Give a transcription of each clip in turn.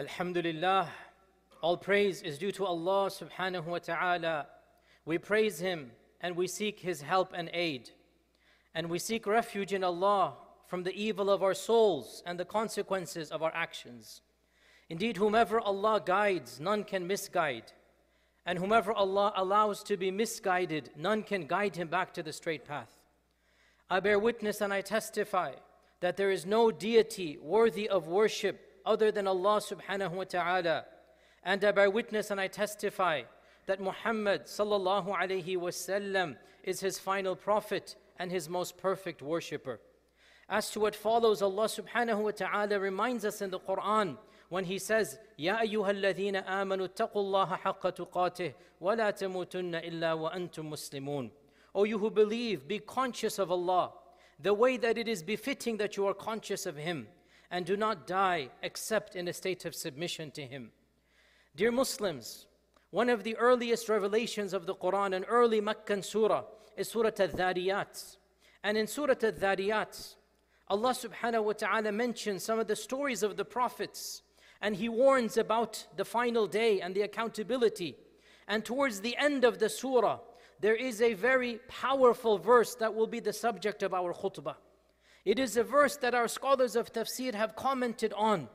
Alhamdulillah, all praise is due to Allah subhanahu wa ta'ala. We praise Him and we seek His help and aid. And we seek refuge in Allah from the evil of our souls and the consequences of our actions. Indeed, whomever Allah guides, none can misguide. And whomever Allah allows to be misguided, none can guide him back to the straight path. I bear witness and I testify that there is no deity worthy of worship other than Allah subhanahu wa ta'ala. And I bear witness and I testify that Muhammad sallallahu alayhi wasallam is his final prophet and his most perfect worshipper. As to what follows, Allah subhanahu wa ta'ala reminds us in the Quran when He says, Ya ayyuhalladhina amanu taqullaha haqqa tuqatih wa la tamutunna illa wa antum muslimun. O you who believe, be conscious of Allah, the way that it is befitting that you are conscious of Him, and do not die except in a state of submission to Him. Dear Muslims, one of the earliest revelations of the Quran, an early Meccan surah, is Surah Al-Dhariyat. And in Surah Al-Dhariyat, Allah subhanahu wa ta'ala mentions some of the stories of the prophets and he warns about the final day and the accountability. And towards the end of the surah, there is a very powerful verse that will be the subject of our khutbah. It is a verse that our scholars of tafsir have commented on.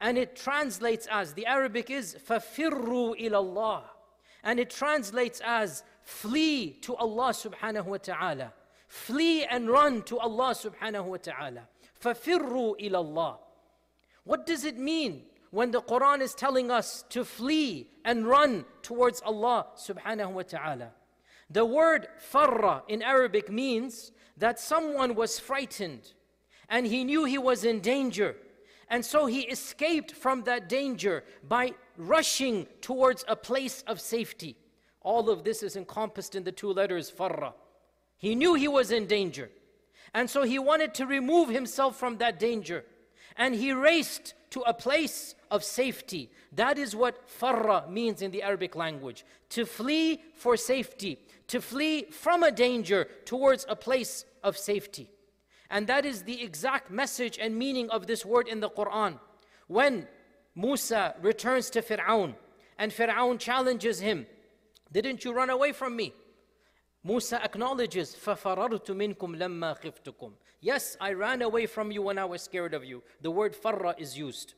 And it translates as, the Arabic is, فَفِرُّوا إِلَى اللَّهِ And it translates as, flee to Allah subhanahu wa ta'ala. Flee and run to Allah subhanahu wa ta'ala. فَفِرُّوا إِلَى اللَّهِ What does it mean when the Quran is telling us to flee and run towards Allah subhanahu wa ta'ala? The word farra in Arabic means that someone was frightened and he knew he was in danger. And so he escaped from that danger by rushing towards a place of safety. All of this is encompassed in the two letters farra. He knew he was in danger. And so he wanted to remove himself from that danger. And he raced to a place of safety. That is what farra means in the Arabic language. To flee for safety, to flee from a danger towards a place of safety. And that is the exact message and meaning of this word in the Quran. When Musa returns to Fir'aun and Fir'aun challenges him, Didn't you run away from me? Musa acknowledges, فَفَرَرْتُ مِنْكُمْ لَمَّا خِفْتُكُمْ Yes, I ran away from you when I was scared of you. The word farra is used.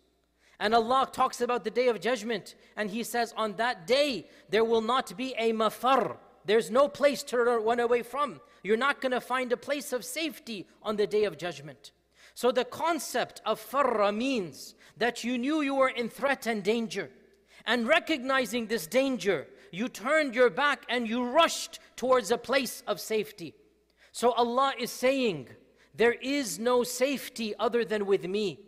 And Allah talks about the day of judgment. And He says, on that day, there will not be a mafar. There's no place to run away from. You're not going to find a place of safety on the day of judgment. So the concept of farra means that you knew you were in threat and danger. And recognizing this danger, you turned your back and you rushed towards a place of safety. So Allah is saying, There is no safety other than with me.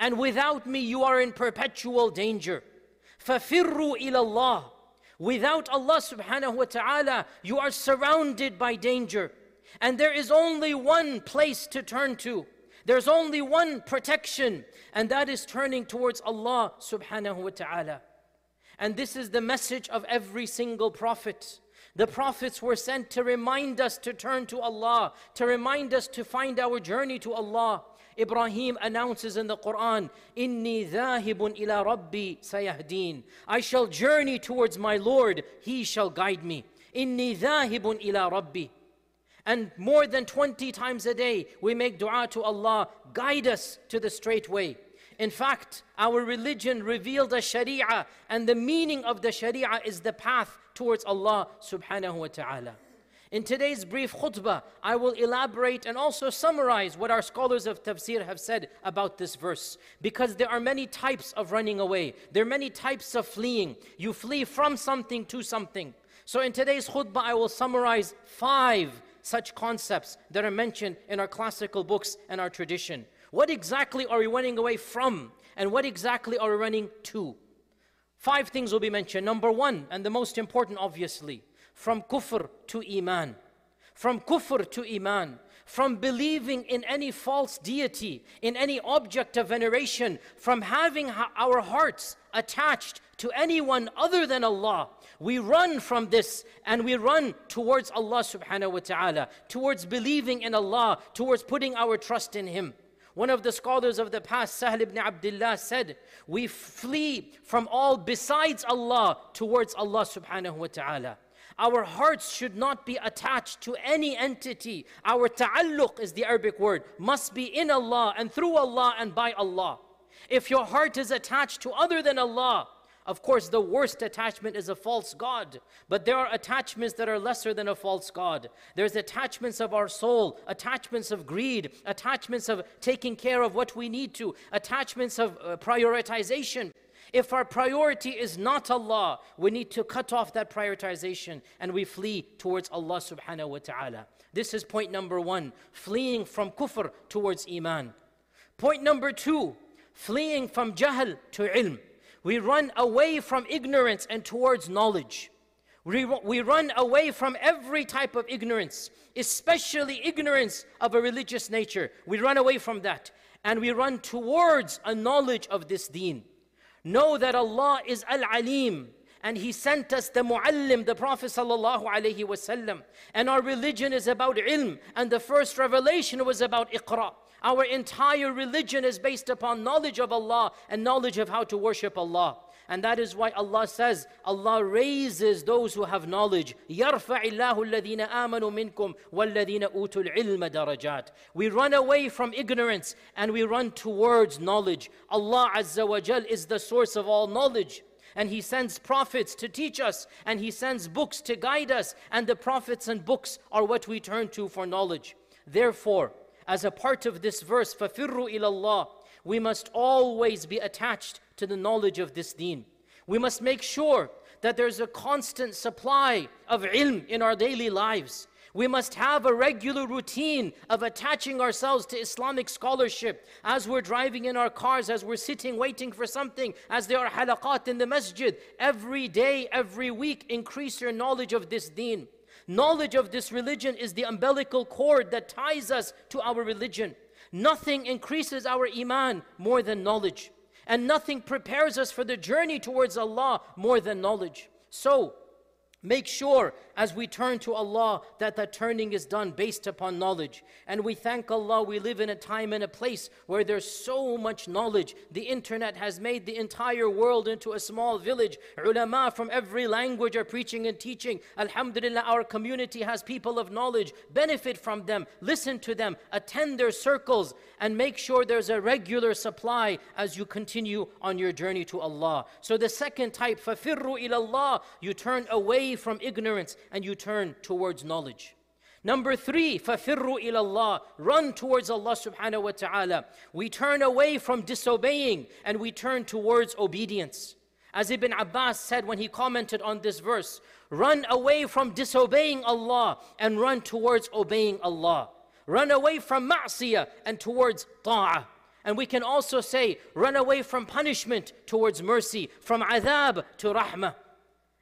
And without me, you are in perpetual danger. فَفِرُّوا إِلَى اللَّهِ Without Allah subhanahu wa ta'ala, you are surrounded by danger. And there is only one place to turn to. There's only one protection, and that is turning towards Allah subhanahu wa ta'ala. And this is the message of every single prophet. The prophets were sent to remind us to turn to Allah, to remind us to find our journey to Allah. Ibrahim announces in the Quran, Inni dhahibun ila rabbi sayahdeen. I shall journey towards my Lord, He shall guide me. Inni dhahibun ila rabbi. And more than 20 times a day, we make dua to Allah, guide us to the straight way. In fact, our religion revealed a sharia, and the meaning of the sharia is the path towards Allah subhanahu wa ta'ala. In today's brief khutbah, I will elaborate and also summarize what our scholars of tafsir have said about this verse. Because there are many types of running away, there are many types of fleeing. You flee from something to something. So in today's khutbah, I will summarize five such concepts that are mentioned in our classical books and our tradition. What exactly are we running away from? And what exactly are we running to? Five things will be mentioned. Number one, and the most important, obviously, from kufr to iman. From kufr to iman. From believing in any false deity, in any object of veneration, from having our hearts attached to anyone other than Allah. We run from this and we run towards Allah subhanahu wa ta'ala, towards believing in Allah, towards putting our trust in Him. One of the scholars of the past, Sahl ibn Abdullah, said, We flee from all besides Allah towards Allah subhanahu wa ta'ala. Our hearts should not be attached to any entity. Our ta'alluq is the Arabic word, must be in Allah and through Allah and by Allah. If your heart is attached to other than Allah, of course, the worst attachment is a false God. But there are attachments that are lesser than a false God. There's attachments of our soul, attachments of greed, attachments of taking care of what we need to, attachments of uh, prioritization. If our priority is not Allah, we need to cut off that prioritization and we flee towards Allah subhanahu wa ta'ala. This is point number one, fleeing from kufr towards iman. Point number two, fleeing from jahl to ilm. We run away from ignorance and towards knowledge. We, we run away from every type of ignorance, especially ignorance of a religious nature. We run away from that and we run towards a knowledge of this deen. Know that Allah is Al Alim and He sent us the Muallim, the Prophet sallallahu alaihi wasallam. And our religion is about ilm, and the first revelation was about Iqra. Our entire religion is based upon knowledge of Allah and knowledge of how to worship Allah. And that is why Allah says, Allah raises those who have knowledge. يَرْفَعِ اللَّهُ الَّذِينَ آمَنُوا مِنْكُمْ وَالَّذِينَ أُوتُوا الْعِلْمَ دَرَجَاتٍ We run away from ignorance and we run towards knowledge. Allah Azza wa Jal is the source of all knowledge. And He sends prophets to teach us, and He sends books to guide us, and the prophets and books are what we turn to for knowledge. Therefore, as a part of this verse, فَفِرُّوا إِلَى اللَّهِ We must always be attached to the knowledge of this deen. We must make sure that there's a constant supply of ilm in our daily lives. We must have a regular routine of attaching ourselves to Islamic scholarship as we're driving in our cars, as we're sitting waiting for something, as there are halaqat in the masjid. Every day, every week, increase your knowledge of this deen. Knowledge of this religion is the umbilical cord that ties us to our religion. Nothing increases our iman more than knowledge. And nothing prepares us for the journey towards Allah more than knowledge. So, Make sure as we turn to Allah that that turning is done based upon knowledge. And we thank Allah we live in a time and a place where there's so much knowledge. The internet has made the entire world into a small village. Ulama from every language are preaching and teaching. Alhamdulillah, our community has people of knowledge. Benefit from them, listen to them, attend their circles, and make sure there's a regular supply as you continue on your journey to Allah. So the second type, فَفِرُّوا إِلَى اللَّهِ You turn away away from ignorance and you turn towards knowledge. Number three, fafirru ilallah, Run towards Allah subhanahu wa ta'ala. We turn away from disobeying and we turn towards obedience. As Ibn Abbas said when he commented on this verse, run away from disobeying Allah and run towards obeying Allah. Run away from ma'siyah and towards ta'ah. And we can also say, run away from punishment towards mercy, from adhab to rahmah.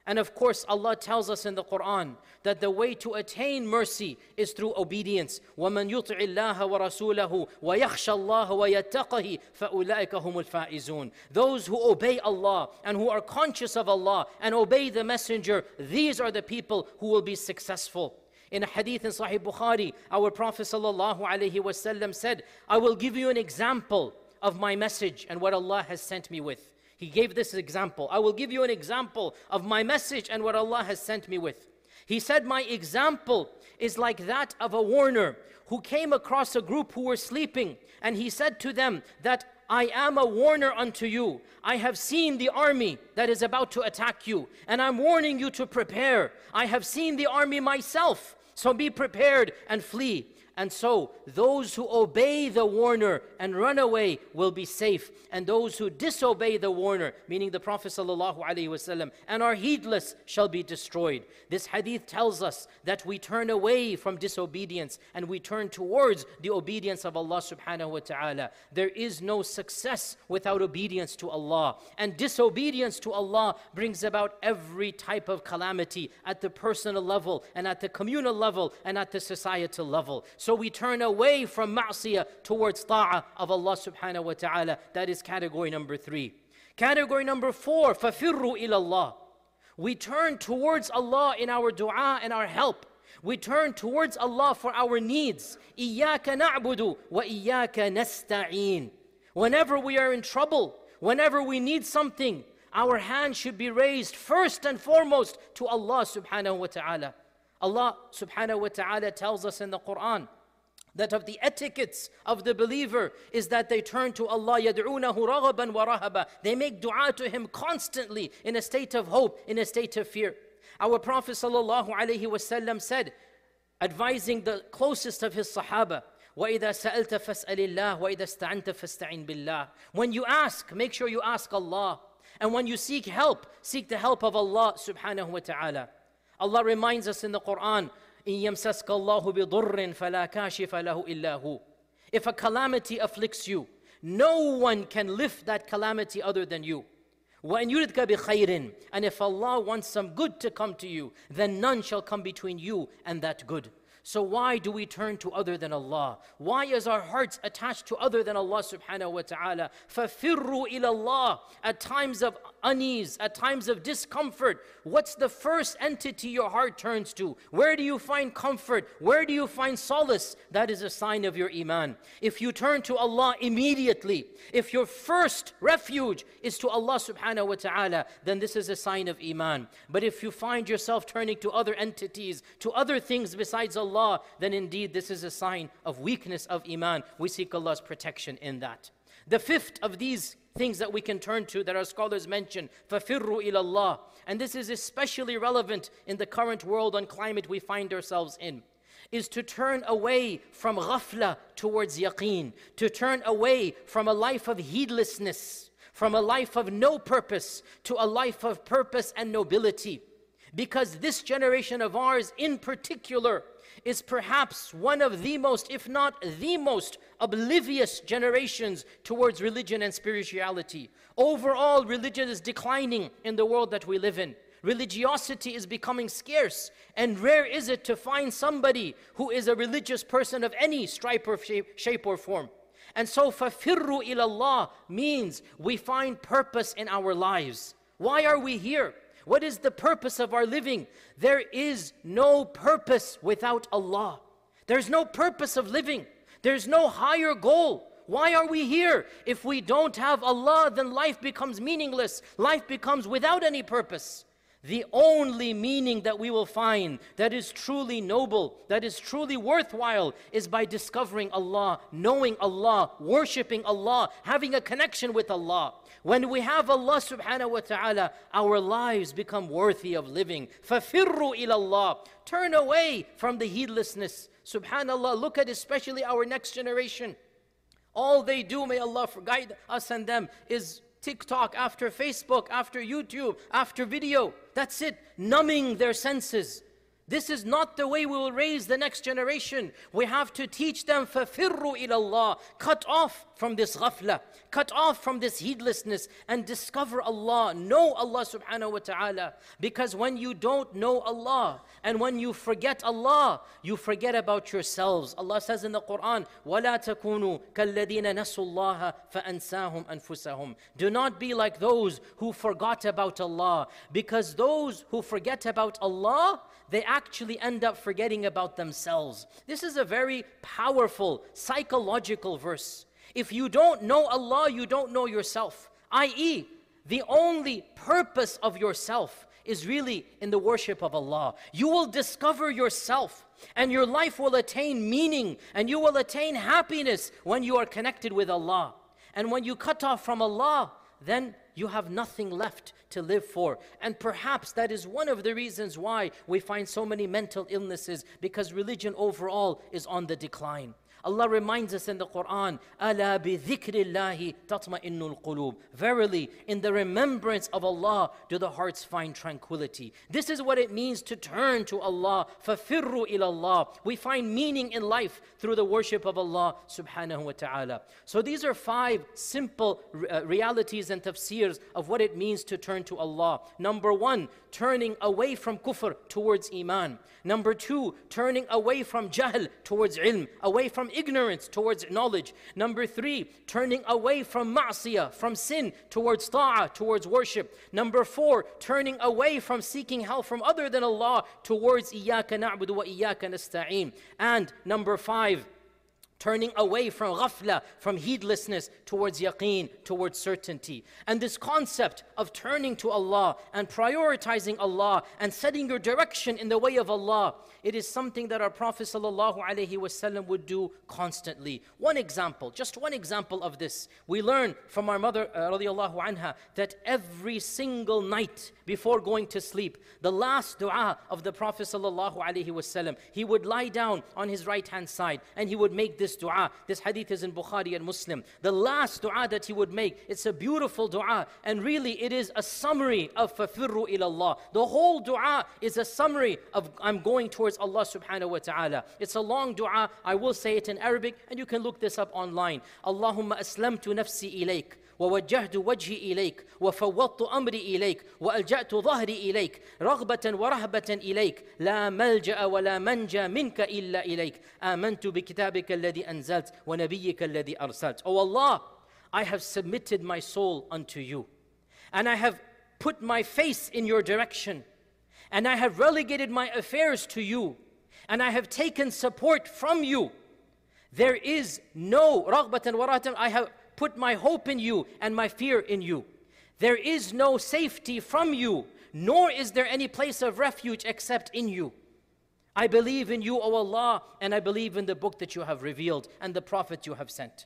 And of course, Allah tells us in the Quran that the way to attain mercy is through obedience. وَمَنْ يُطِعِ اللَّهَ وَرَسُولَهُ وَيَخْشَى اللَّهَ وَيَتَّقَهِ فَأُولَٰئِكَ هُمُ الْفَائِزُونَ Those who obey Allah and who are conscious of Allah and obey the Messenger, these are the people who will be successful. In a hadith in Sahih Bukhari, our Prophet ﷺ said, I will give you an example of my message and what Allah has sent me with. He gave this example. I will give you an example of my message and what Allah has sent me with. He said, My example is like that of a warner who came across a group who were sleeping, and he said to them that I am a warner unto you. I have seen the army that is about to attack you, and I'm warning you to prepare. I have seen the army myself, so be prepared and flee. And so those who obey the warner and run away will be safe. And those who disobey the warner, meaning the Prophet ﷺ, and are heedless shall be destroyed. This hadith tells us that we turn away from disobedience and we turn towards the obedience of Allah subhanahu wa ta'ala. There is no success without obedience to Allah. And disobedience to Allah brings about every type of calamity at the personal level and at the communal level and at the societal level. So we turn away from ma'siyah towards ta'ah of Allah subhanahu wa ta'ala. That is category number three. Category number four, fafirru ilallah. We turn towards Allah in our dua and our help. We turn towards Allah for our needs. إِيَّاكَ نَعْبُدُ وَإِيَّاكَ نَسْتَعِينَ Whenever we are in trouble, whenever we need something, our hand should be raised first and foremost to Allah subhanahu wa ta'ala. Allah subhanahu wa ta'ala tells us in the Quran that of the etiquettes of the believer is that they turn to Allah يَدْعُونَهُ رَغَبًا وَرَهَبًا They make dua to Him constantly in a state of hope, in a state of fear. Our Prophet sallallahu alaihi wasallam said, advising the closest of his Sahaba, وَإِذَا سَأَلْتَ فَاسْأَلِ اللَّهِ وَإِذَا اسْتَعَنْتَ فَاسْتَعِنْ بِاللَّهِ When you ask, make sure you ask Allah. And when you seek help, seek the help of Allah subhanahu wa ta'ala. Allah reminds us in the Quran, إِن يَمْسَسْكَ اللَّهُ بِضُرٍّ فَلَا كَاشِفَ لَهُ إِلَّا هُ If a calamity afflicts you, no one can lift that calamity other than you. وَإِن يُرِدْكَ بِخَيْرٍ And if Allah wants some good to come to you, then none shall come between you and that good. So why do we turn to other than Allah? Why is our hearts attached to other than Allah subhanahu wa ta'ala? فَفِرُّوا إِلَى اللَّهِ At times of unease, at times of discomfort, what's the first entity your heart turns to? Where do you find comfort? Where do you find solace? That is a sign of your iman. If you turn to Allah immediately, if your first refuge is to Allah subhanahu wa ta'ala, then this is a sign of iman. But if you find yourself turning to other entities, to other things besides Allah, then indeed this is a sign of weakness of Iman. We seek Allah's protection in that. The fifth of these things that we can turn to that our scholars mention, فَفِرُّوا إِلَى اللَّهِ And this is especially relevant in the current world and climate we find ourselves in is to turn away from ghafla towards yaqeen, to turn away from a life of heedlessness, from a life of no purpose to a life of purpose and nobility. Because this generation of ours in particular is perhaps one of the most, if not the most, oblivious generations towards religion and spirituality. Overall, religion is declining in the world that we live in. Religiosity is becoming scarce, and rare is it to find somebody who is a religious person of any stripe or shape, shape or form. And so, fafirru ilallah means we find purpose in our lives. Why are we here? What is the purpose of our living? There is no purpose without Allah. There's no purpose of living. There's no higher goal. Why are we here? If we don't have Allah, then life becomes meaningless. Life becomes without any purpose The only meaning that we will find that is truly noble, that is truly worthwhile, is by discovering Allah, knowing Allah, worshipping Allah, having a connection with Allah. When we have Allah subhanahu wa ta'ala, our lives become worthy of living. فَفِرُّوا إِلَى اللَّهِ Turn away from the heedlessness. Subhanallah, look at especially our next generation. All they do, may Allah guide us and them, is TikTok, after Facebook, after YouTube, after video. That's it, numbing their senses. This is not the way we will raise the next generation. We have to teach them فَفِرُّوا إِلَى اللَّهِ Cut off from this ghafla, cut off from this heedlessness and discover Allah. Know Allah subhanahu wa ta'ala. Because when you don't know Allah and when you forget Allah, you forget about yourselves. Allah says in the Quran, وَلَا تَكُونُوا كَالَّذِينَ نَسُوا اللَّهَ فَأَنْسَاهُمْ أَنفُسَهُمْ Do not be like those who forgot about Allah. Because those who forget about Allah, they actually end up forgetting about themselves. This is a very powerful psychological verse. If you don't know Allah, you don't know yourself, i.e., the only purpose of yourself is really in the worship of Allah. You will discover yourself and your life will attain meaning and you will attain happiness when you are connected with Allah. And when you cut off from Allah, then you have nothing left to live for. And perhaps that is one of the reasons why we find so many mental illnesses because religion overall is on the decline. Allah reminds us in the Quran, "Ala bi dhikrillahi tatma'innul qulub." Verily, in the remembrance of Allah do the hearts find tranquility. This is what it means to turn to Allah, fafirru ilallah. We find meaning in life through the worship of Allah subhanahu wa ta'ala. So these are five simple uh, realities and tafsirs of what it means to turn to Allah. Number 1, turning away from kufr towards iman. Number 2, turning away from jahl towards ilm, away from ignorance towards knowledge. Number three, turning away from ma'siyah, from sin, towards ta'ah, towards worship. Number four, turning away from seeking help from other than Allah, towards iyaka na'budu wa iyaka nasta'een. And number five, turning away from ghafla, from heedlessness, towards yaqeen, towards certainty. And this concept of turning to Allah and prioritizing Allah and setting your direction in the way of Allah, it is something that our Prophet ﷺ would do constantly. One example, just one example of this. We learn from our mother uh, anha that every single night before going to sleep, the last dua of the Prophet ﷺ, he would lie down on his right hand side and he would make this this dua. This hadith is in Bukhari and Muslim. The last dua that he would make, it's a beautiful dua. And really, it is a summary of fafirru ilallah. The whole dua is a summary of I'm going towards Allah subhanahu wa ta'ala. It's a long dua. I will say it in Arabic, and you can look this up online. Allahumma aslamtu nafsi ilayk. ووجهت وجهي إليك وفوضت أمري إليك وألجأت ظهري إليك رغبة ورهبة إليك لا ملجأ ولا منجى منك إلا إليك آمنت بكتابك الذي أنزلت ونبيك الذي أرسلت Oh Allah, I have submitted my soul unto you and I have put my face in your direction and I have relegated my affairs to you and I have taken support from you. There is no رغبة ورهبة I have put my hope in you and my fear in you. There is no safety from you, nor is there any place of refuge except in you. I believe in you, O Allah, and I believe in the book that you have revealed and the prophet you have sent.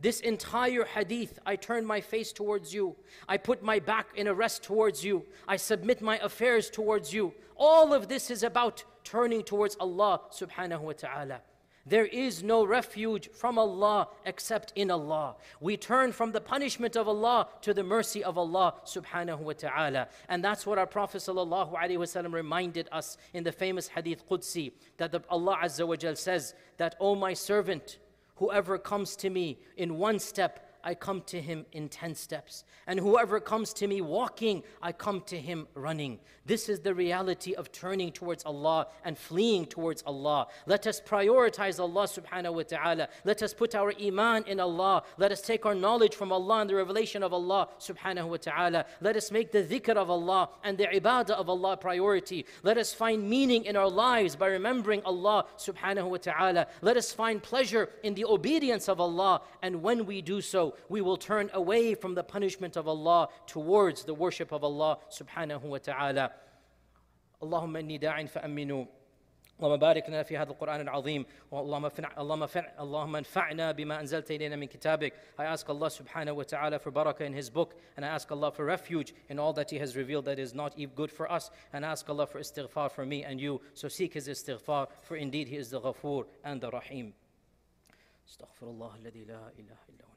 This entire hadith, I turn my face towards you. I put my back in a rest towards you. I submit my affairs towards you. All of this is about turning towards Allah subhanahu wa ta'ala. There is no refuge from Allah except in Allah. We turn from the punishment of Allah to the mercy of Allah subhanahu wa ta'ala. And that's what our Prophet sallallahu alaihi wasallam reminded us in the famous hadith Qudsi that the, Allah Azza wa Jal says that, O my servant, whoever comes to me in one step, I come to him in 10 steps. And whoever comes to me walking, I come to him running. This is the reality of turning towards Allah and fleeing towards Allah. Let us prioritize Allah subhanahu wa ta'ala. Let us put our iman in Allah. Let us take our knowledge from Allah and the revelation of Allah subhanahu wa ta'ala. Let us make the dhikr of Allah and the ibadah of Allah priority. Let us find meaning in our lives by remembering Allah subhanahu wa ta'ala. Let us find pleasure in the obedience of Allah. And when we do so, we will turn away from the punishment of Allah towards the worship of Allah subhanahu wa ta'ala. اللهم اني داع فامنوا اللهم بارك لنا في هذا القرآن العظيم اللهم اللهم اللهم انفعنا بما أنزلت إلينا من كتابك I ask Allah subhanahu wa ta'ala for barakah in his book and I ask Allah for refuge in all that he has revealed that is not good for us and I ask Allah for istighfar for me and you so seek his istighfar for indeed he is the ghafoor and the rahim استغفر الله الذي لا إله إلا هو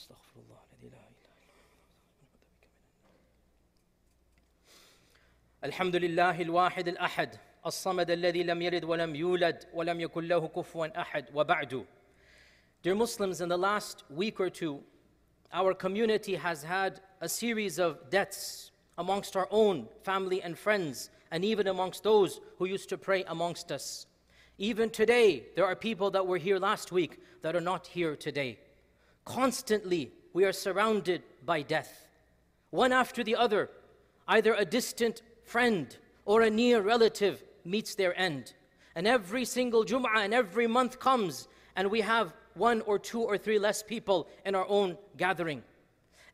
استغفر الله الذي لا اله الا الحمد لله الواحد الاحد الصمد الذي لم يلد ولم يولد ولم يكن له كفوا احد وبعد Dear Muslims, in the last week or two, our community has had a series of deaths amongst our own family and friends, and even amongst those who used to pray amongst us. Even today, there are people that were here last week that are not here today. Constantly, we are surrounded by death. One after the other, either a distant friend or a near relative meets their end. And every single Jum'ah and every month comes, and we have one or two or three less people in our own gathering.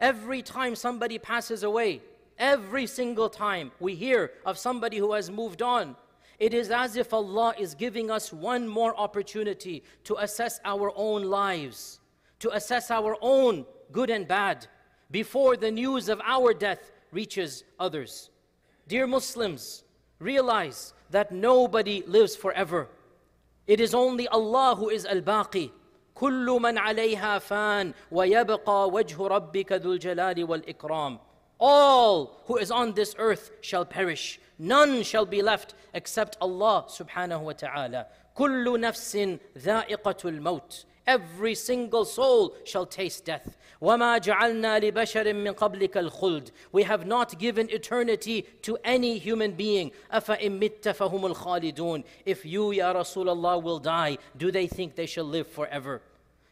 Every time somebody passes away, every single time we hear of somebody who has moved on, it is as if Allah is giving us one more opportunity to assess our own lives to assess our own good and bad before the news of our death reaches others. Dear Muslims, realize that nobody lives forever. It is only Allah who is Al-Baqi. كل من عليها فان ويبقى وجه ربك ذو الجلال والإكرام All who is on this earth shall perish. None shall be left except Allah subhanahu wa ta'ala. كل نفس ذائقة الموت Every single soul shall taste death. وَمَا جَعَلْنَا لِبَشَرٍ مِّن قَبْلِكَ الْخُلْدِ We have not given eternity to any human being. أَفَإِن مِتَّ فَهُمُ الْخَالِدُونَ If you, Ya Rasulullah, will die, do they think they shall live forever?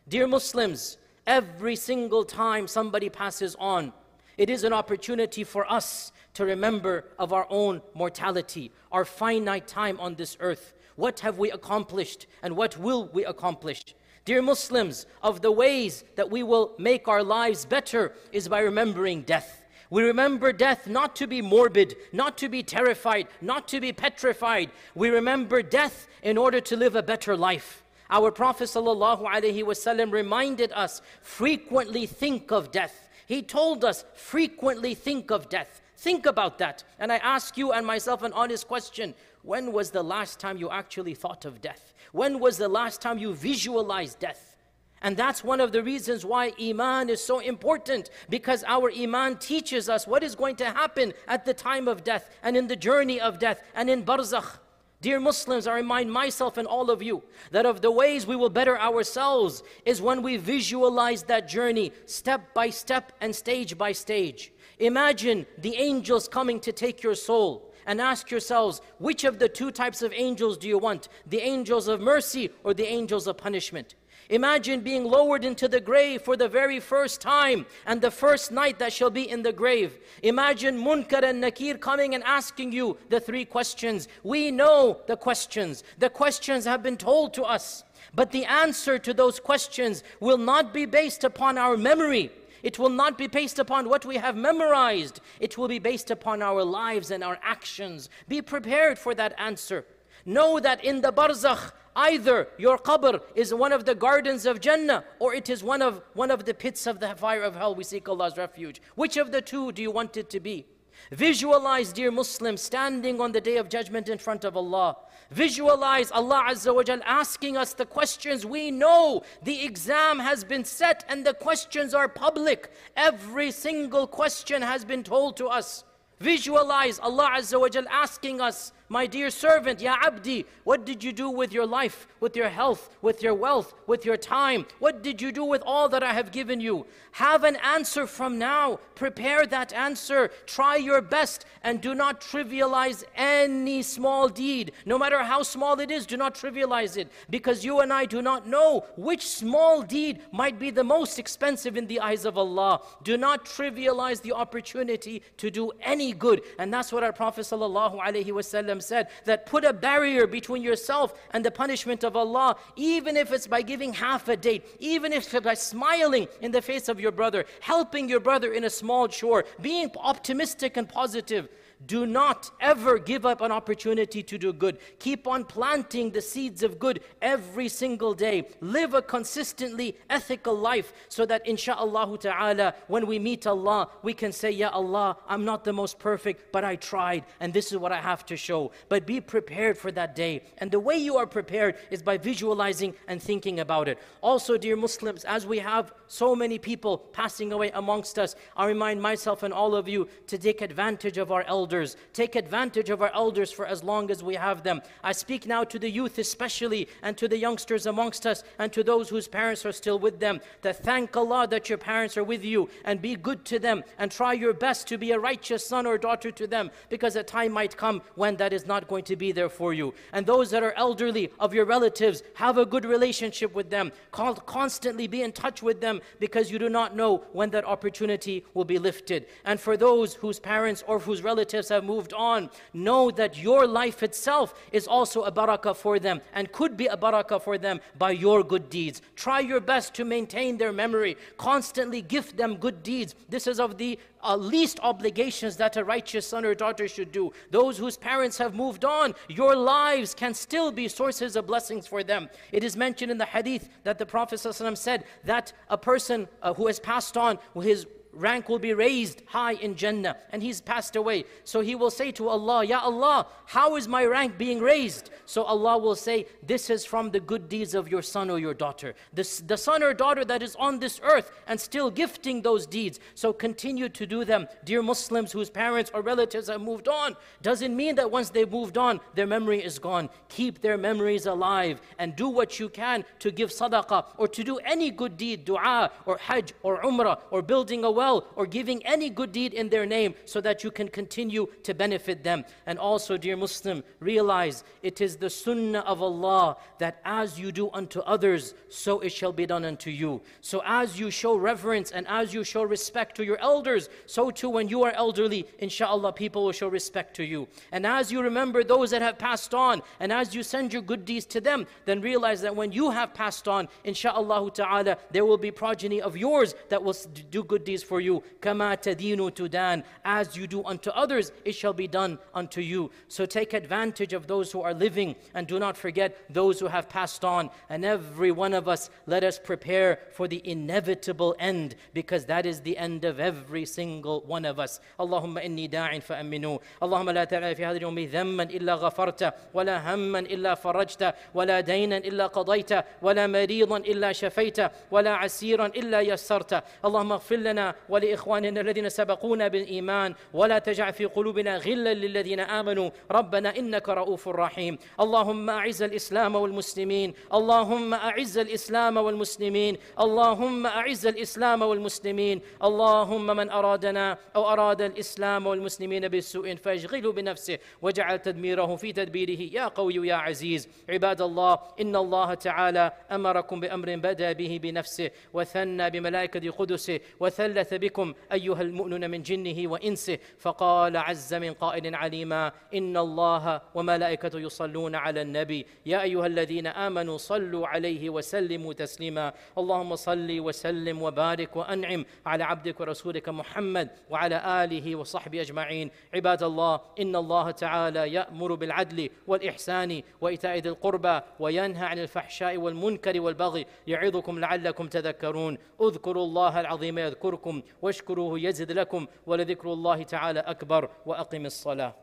Dear Muslims, every single time somebody passes on, it is an opportunity for us to remember of our own mortality, our finite time on this earth. What have we accomplished and what will we accomplish? Dear Muslims, of the ways that we will make our lives better is by remembering death. We remember death not to be morbid, not to be terrified, not to be petrified. We remember death in order to live a better life. Our Prophet ﷺ reminded us frequently think of death. He told us frequently think of death. Think about that. And I ask you and myself an honest question when was the last time you actually thought of death? When was the last time you visualized death? And that's one of the reasons why Iman is so important because our Iman teaches us what is going to happen at the time of death and in the journey of death and in barzakh. Dear Muslims, I remind myself and all of you that of the ways we will better ourselves is when we visualize that journey step by step and stage by stage. Imagine the angels coming to take your soul and ask yourselves which of the two types of angels do you want? The angels of mercy or the angels of punishment? Imagine being lowered into the grave for the very first time and the first night that shall be in the grave. Imagine Munkar and Nakir coming and asking you the three questions. We know the questions. The questions have been told to us. But the answer to those questions will not be based upon our memory. It will not be based upon what we have memorized. It will be based upon our lives and our actions. Be prepared for that answer. Know that in the barzakh, either your qabr is one of the gardens of Jannah or it is one of, one of the pits of the fire of hell. We seek Allah's refuge. Which of the two do you want it to be? Visualize, dear Muslims, standing on the day of judgment in front of Allah. Visualize Allah Azza wa Jal asking us the questions. We know the exam has been set and the questions are public. Every single question has been told to us. Visualize Allah Azza wa Jal asking us my dear servant, Ya Abdi, what did you do with your life, with your health, with your wealth, with your time? What did you do with all that I have given you? Have an answer from now. Prepare that answer. Try your best and do not trivialize any small deed. No matter how small it is, do not trivialize it because you and I do not know which small deed might be the most expensive in the eyes of Allah. Do not trivialize the opportunity to do any good. And that's what our Prophet sallallahu alaihi wasallam said that put a barrier between yourself and the punishment of Allah, even if it's by giving half a date, even if by smiling in the face of your brother, helping your brother in a small chore, being optimistic and positive. Do not ever give up an opportunity to do good. Keep on planting the seeds of good every single day. Live a consistently ethical life so that insha'Allah ta'ala, when we meet Allah, we can say, Ya Allah, I'm not the most perfect, but I tried, and this is what I have to show. But be prepared for that day. And the way you are prepared is by visualizing and thinking about it. Also, dear Muslims, as we have so many people passing away amongst us, I remind myself and all of you to take advantage of our elders elders. Take advantage of our elders for as long as we have them. I speak now to the youth especially and to the youngsters amongst us and to those whose parents are still with them that thank Allah that your parents are with you and be good to them and try your best to be a righteous son or daughter to them because a time might come when that is not going to be there for you. And those that are elderly of your relatives, have a good relationship with them. Constantly be in touch with them because you do not know when that opportunity will be lifted. And for those whose parents or whose relatives relatives have moved on, know that your life itself is also a barakah for them and could be a barakah for them by your good deeds. Try your best to maintain their memory. Constantly gift them good deeds. This is of the uh, least obligations that a righteous son or daughter should do. Those whose parents have moved on, your lives can still be sources of blessings for them. It is mentioned in the hadith that the Prophet ﷺ said that a person uh, who has passed on, his rank will be raised high in Jannah and he's passed away. So he will say to Allah, Ya Allah, how is my rank being raised? So Allah will say, This is from the good deeds of your son or your daughter. This, the son or daughter that is on this earth and still gifting those deeds. So continue to do them. Dear Muslims whose parents or relatives have moved on, doesn't mean that once they've moved on, their memory is gone. Keep their memories alive and do what you can to give sadaqah or to do any good deed, dua or hajj or umrah or building a well or giving any good deed in their name so that you can continue to benefit them. And also, dear Muslim, realize it is the sunnah of Allah that as you do unto others, so it shall be done unto you. So as you show reverence and as you show respect to your elders, so too when you are elderly, inshallah, people will show respect to you. And as you remember those that have passed on, and as you send your good deeds to them, then realize that when you have passed on, inshallah ta'ala, there will be progeny of yours that will do good deeds for you. Kama tadinu tudan. As you do unto others, it shall be done unto you. So take advantage of those who are living and do not forget those who have passed on. And every one of us, let us prepare for the inevitable end because that is the end of every single one of us. Allahumma inni da'in fa'aminu. Allahumma la ta'ala fi hadhi al-yawmi dhamman illa ghafarta ولا هما إلا فرجت ولا دينا إلا قضيت ولا مريضا إلا شفيت ولا عسيرا إلا يسرت اللهم اغفر لنا ولإخواننا الذين سبقونا بالإيمان ولا تجعل في قلوبنا غلا للذين آمنوا. ربنا إنك رؤوف رحيم. اللهم أعز الإسلام والمسلمين. اللهم أعز الإسلام والمسلمين. اللهم أعز الإسلام والمسلمين. اللهم من أرادنا أو أراد الإسلام والمسلمين بالسوء فاشغله بنفسه واجعل تدميره في تدبيره. يا قوي يا عزيز. عباد الله إن الله تعالى أمركم بأمر بدأ به بنفسه وثنى بملائكة قدسه وثلث بكم أيها المؤمنون من جنه وإنسه فقال عز من قائل عليما إن الله وملائكته يصلون على النبي يا أيها الذين آمنوا صلوا عليه وسلموا تسليما اللهم صل وسلم وبارك وأنعم على عبدك ورسولك محمد وعلى آله وصحبه أجمعين عباد الله إن الله تعالى يأمر بالعدل والإحسان وإيتاء ذي القربى وينهى عن الفحشاء والمنكر والبغي يعظكم لعلكم تذكرون اذكروا الله العظيم يذكركم واشكروه يزد لكم ولذكر الله تعالى أكبر وأقم الصلاة.